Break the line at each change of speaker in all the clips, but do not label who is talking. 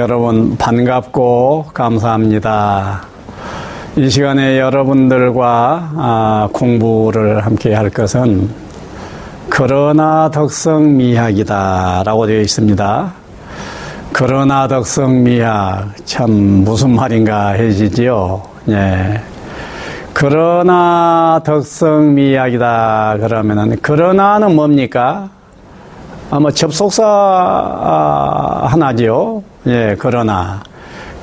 여러분 반갑고 감사합니다. 이 시간에 여러분들과 아, 공부를 함께 할 것은 그러나 덕성 미학이다라고 되어 있습니다. 그러나 덕성 미학 참 무슨 말인가 해지지요. 예. 그러나 덕성 미학이다 그러면은 그러나는 뭡니까? 아마 접속사 하나지요. 예, 그러나.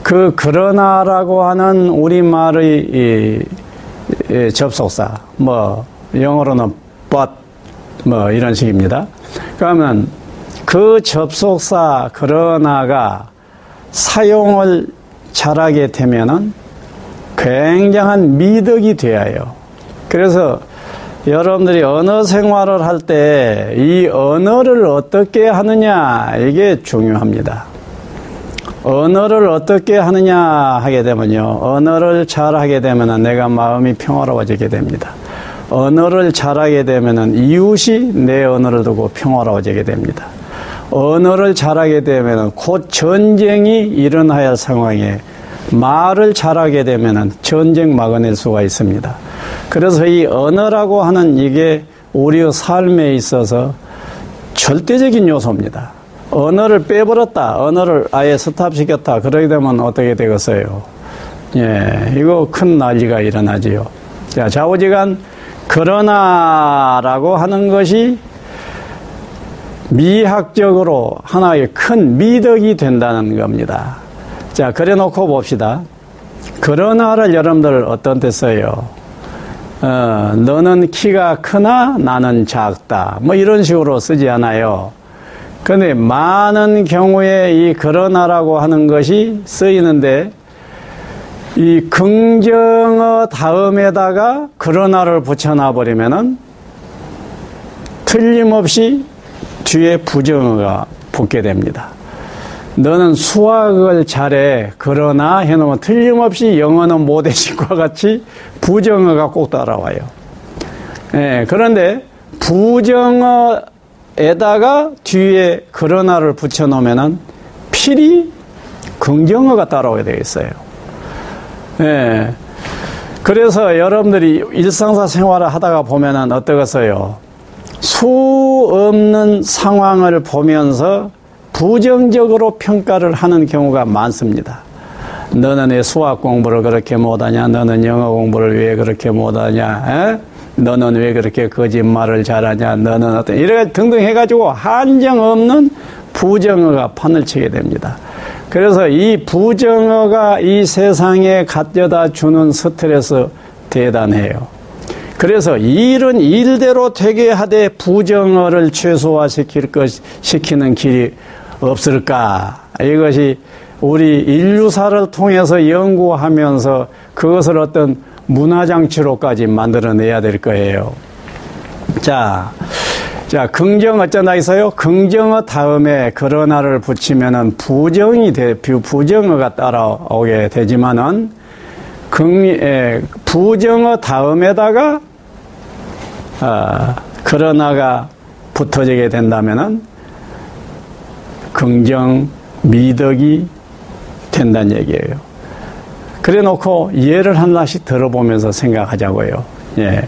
그 그러나라고 하는 우리말의 이, 이 접속사, 뭐, 영어로는 but, 뭐, 이런 식입니다. 그러면 그 접속사 그러나가 사용을 잘하게 되면은 굉장한 미덕이 되어요. 그래서 여러분들이 언어 생활을 할 때 이 언어를 어떻게 하느냐 이게 중요합니다. 언어를 어떻게 하느냐 하게 되면요. 언어를 잘 하게 되면 내가 마음이 평화로워지게 됩니다. 언어를 잘하게 되면 이웃이 내 언어를 두고 평화로워지게 됩니다. 언어를 잘하게 되면 곧 전쟁이 일어나야 할 상황에 말을 잘하게 되면 전쟁 막아낼 수가 있습니다. 그래서 이 언어라고 하는 이게 우리의 삶에 있어서 절대적인 요소입니다. 언어를 빼버렸다. 언어를 아예 스탑시켰다. 그러게 되면 어떻게 되겠어요? 예, 이거 큰 난리가 일어나지요. 자, 좌우지간 그러나라고 하는 것이 미학적으로 하나의 큰 미덕이 된다는 겁니다. 자, 그래 놓고 봅시다. 그러나를 여러분들 어떤 데 써요? 어, 너는 키가 크나 나는 작다. 뭐 이런 식으로 쓰지 않아요. 근데 많은 경우에 이 그러나라고 하는 것이 쓰이는데 이 긍정어 다음에다가 그러나를 붙여놔 버리면은 틀림없이 뒤에 부정어가 붙게 됩니다. 너는 수학을 잘해. 그러나 해놓으면 틀림없이 영어는 못해신과 같이 부정어가 꼭 따라와요. 예, 그런데 부정어 에다가 뒤에 그러나를 붙여놓으면은 필히 긍정어가 따라오게 되어 있어요. 예. 그래서 여러분들이 일상사 생활을 하다가 보면은 어떠겠어요? 수 없는 상황을 보면서 부정적으로 평가를 하는 경우가 많습니다. 너는 왜 수학 공부를 그렇게 못하냐? 너는 영어 공부를 왜 그렇게 못하냐? 에? 너는 왜 그렇게 거짓말을 잘하냐? 너는 어떤 이래 등등 해가지고 한정 없는 부정어가 판을 치게 됩니다. 그래서 이 부정어가 이 세상에 갖다 주는 스트레스 대단해요. 그래서 일은 일대로 되게 하되 부정어를 최소화시킬 것, 시키는 길이 없을까? 이것이 우리 인류사를 통해서 연구하면서 그것을 어떤 문화장치로까지 만들어내야 될 거예요. 자, 자, 긍정 어쩌나 있어요? 긍정어 다음에 그러나를 붙이면은 부정이 돼, 부정어가 따라오게 되지만은 긍, 에, 부정어 다음에다가, 어, 그러나가 붙어지게 된다면은 긍정 미덕이 된다는 얘기예요. 그래 놓고 예를 하나씩 들어보면서 생각하자고요. 예.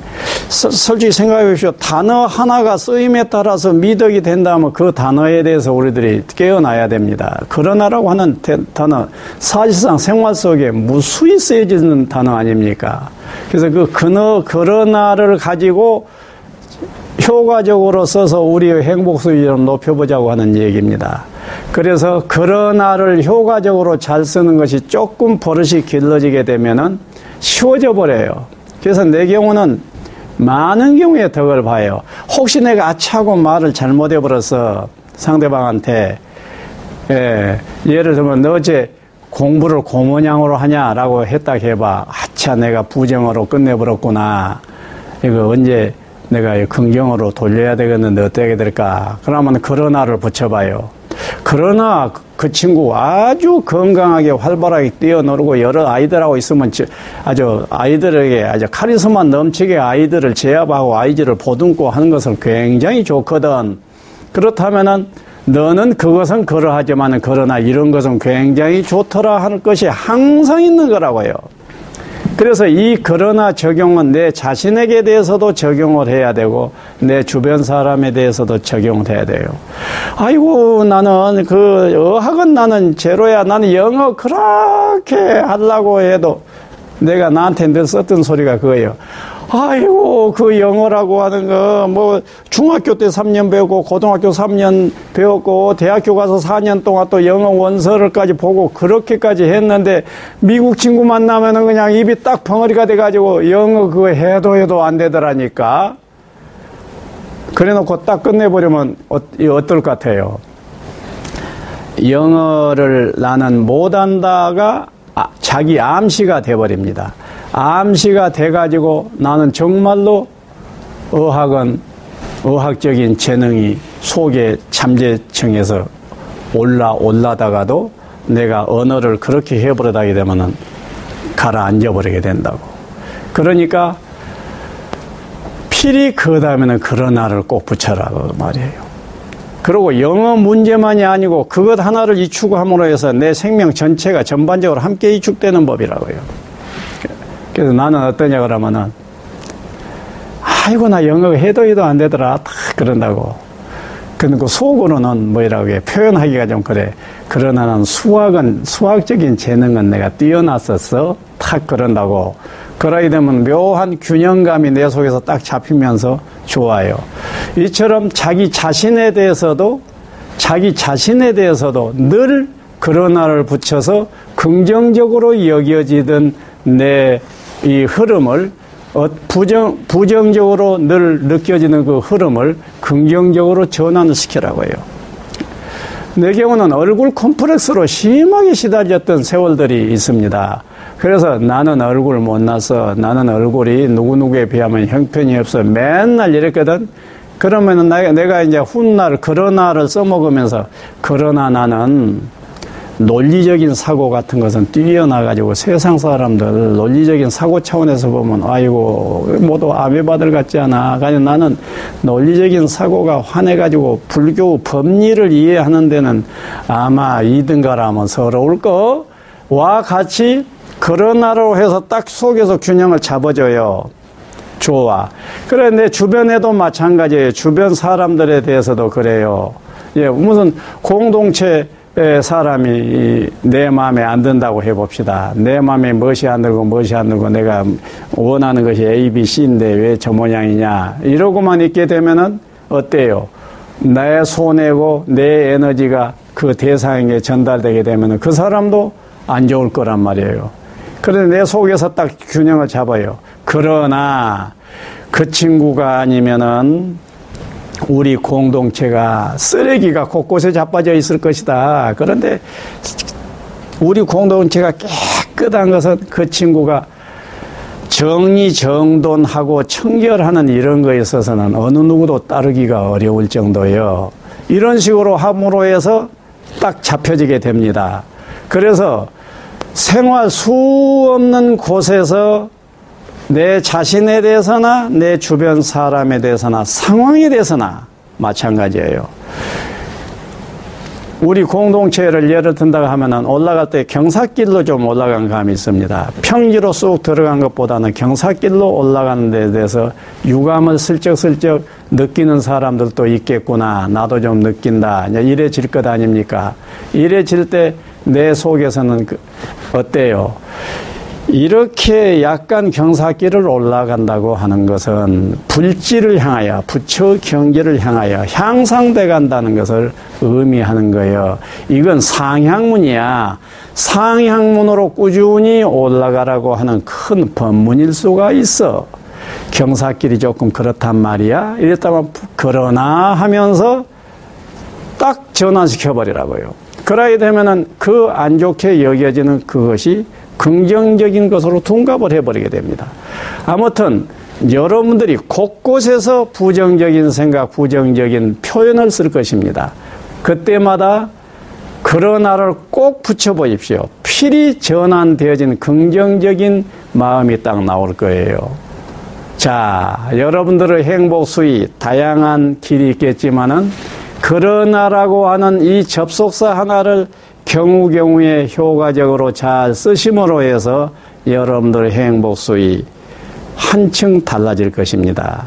솔직히 생각해 보십시오. 단어 하나가 쓰임에 따라서 미덕이 된다면 그 단어에 대해서 우리들이 깨어나야 됩니다. 그러나라고 하는 단어, 사실상 생활 속에 무수히 쓰여지는 단어 아닙니까? 그래서 그 그너, 그러나를 가지고 효과적으로 써서 우리의 행복 수준을 높여보자고 하는 얘기입니다. 그래서 그러나를 효과적으로 잘 쓰는 것이 조금 버릇이 길러지게 되면은 쉬워져 버려요. 그래서 내 경우는 많은 경우에 덕을 봐요. 혹시 내가 아차고 말을 잘못해 버려서 상대방한테 예, 예를 들면 너 어제 공부를 고모양으로 하냐라고 했다 해봐. 아차 내가 부정어로 끝내버렸구나. 이거 언제 내가 긍정으로 돌려야 되겠는데 어떻게 될까? 그러면 그러나를 붙여봐요. 그러나 그 친구 아주 건강하게 활발하게 뛰어놀고 여러 아이들하고 있으면 아주 아이들에게 아주 카리스마 넘치게 아이들을 제압하고 아이들을 보듬고 하는 것은 굉장히 좋거든. 그렇다면은 너는 그것은 그러하지만 그러나 이런 것은 굉장히 좋더라 하는 것이 항상 있는 거라고요. 그래서 이 그러나 적용은 내 자신에게 대해서도 적용을 해야 되고 내 주변 사람에 대해서도 적용을 해야 돼요. 아이고 나는 그 어학은 나는 제로야. 나는 영어 그렇게 하려고 해도 내가 나한테 늘 썼던 소리가 그거예요. 아이고 그 영어라고 하는 거 뭐 중학교 때 3년 배우고 고등학교 3년 배웠고 대학교 가서 4년 동안 또 영어 원서를까지 보고 그렇게까지 했는데 미국 친구 만나면은 그냥 입이 딱 벙어리가 돼가지고 영어 그거 해도 해도 안 되더라니까. 그래 놓고 딱 끝내버리면 어, 어떨 것 같아요? 영어를 나는 못한다가 아, 자기 암시가 돼버립니다. 암시가 돼가지고 나는 정말로 의학은 의학적인 재능이 속에 잠재층에서 올라 올라다가도 내가 언어를 그렇게 해버리다게 되면은 가라앉아 버리게 된다고. 그러니까 필히 그 다음에는 그러나를 꼭 붙여라 그 말이에요. 그리고 영어 문제만이 아니고 그것 하나를 이축함으로 해서 내 생명 전체가 전반적으로 함께 이축되는 법이라고요. 그래서 나는 어떠냐 그러면은 아이고 나 영어 해도 해도 안 되더라 다 그런다고. 근데 그 속으로는 뭐라고 해 표현하기가 좀 그래. 그러나 는 수학은 수학적인 재능은 내가 뛰어났었어. 탁 그런다고. 그러게 되면 묘한 균형감이 내 속에서 딱 잡히면서 좋아요. 이처럼 자기 자신에 대해서도 자기 자신에 대해서도 늘 그러나를 붙여서 긍정적으로 여겨지던 내 이 흐름을 어, 부정, 부정적으로 늘 느껴지는 그 흐름을 긍정적으로 전환을 시키라고 해요. 내 경우는 얼굴 콤플렉스로 심하게 시달렸던 세월들이 있습니다. 그래서 나는 얼굴 못나서 나는 얼굴이 누구누구에 비하면 형편이 없어 맨날 이랬거든. 그러면은 내가 이제 훗날 그러나를 써먹으면서 그러나 나는 논리적인 사고 같은 것은 뛰어나가지고 세상 사람들 논리적인 사고 차원에서 보면 아이고 모두 아메바들 같지 않아. 그냥 나는 논리적인 사고가 환해가지고 불교 법리를 이해하는 데는 아마 이등가라면 서러울 거와 같이 그러나로 해서 딱 속에서 균형을 잡아줘요. 좋아. 그래, 내 주변에도 마찬가지예요. 주변 사람들에 대해서도 그래요. 예, 무슨 공동체 사람이 내 마음에 안 든다고 해봅시다. 내 마음에 무엇이 안 들고 무엇이 안 들고 내가 원하는 것이 A, B, C인데 왜 저 모양이냐. 이러고만 있게 되면은 어때요? 내 손해고 내 에너지가 그 대상에게 전달되게 되면은 그 사람도 안 좋을 거란 말이에요. 그런데 내 속에서 딱 균형을 잡아요. 그러나 그 친구가 아니면은 우리 공동체가 쓰레기가 곳곳에 자빠져 있을 것이다. 그런데 우리 공동체가 깨끗한 것은 그 친구가 정리 정돈하고 청결하는 이런 거에 있어서는 어느 누구도 따르기가 어려울 정도예요. 이런 식으로 함으로 해서 딱 잡혀지게 됩니다. 그래서 생활 수 없는 곳에서 내 자신에 대해서나 내 주변 사람에 대해서나 상황에 대해서나 마찬가지예요. 우리 공동체를 예를 든다고 하면은 올라갈 때 경사길로 좀 올라간 감이 있습니다. 평지로 쑥 들어간 것보다는 경사길로 올라가는 데 대해서 유감을 슬쩍슬쩍 느끼는 사람들도 있겠구나. 나도 좀 느낀다. 이래 질 것 아닙니까? 이래 질 때 내 속에서는 그 어때요? 이렇게 약간 경사길을 올라간다고 하는 것은 불지를 향하여 부처 경계를 향하여 향상돼 간다는 것을 의미하는 거예요. 이건 상향문이야. 상향문으로 꾸준히 올라가라고 하는 큰 법문일 수가 있어. 경사길이 조금 그렇단 말이야. 이랬다면 그러나 하면서 딱 전환시켜 버리라고요. 그러게 되면은 그 안 좋게 여겨지는 그것이 긍정적인 것으로 둔갑을 해버리게 됩니다. 아무튼 여러분들이 곳곳에서 부정적인 생각, 부정적인 표현을 쓸 것입니다. 그때마다 그러나를 꼭 붙여보십시오. 필히 전환되어진 긍정적인 마음이 딱 나올 거예요. 자, 여러분들의 행복 수위 다양한 길이 있겠지만은 그러나라고 하는 이 접속사 하나를 경우 경우에 효과적으로 잘 쓰심으로 해서 여러분들의 행복 수위 한층 달라질 것입니다.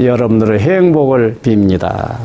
여러분들의 행복을 빕니다.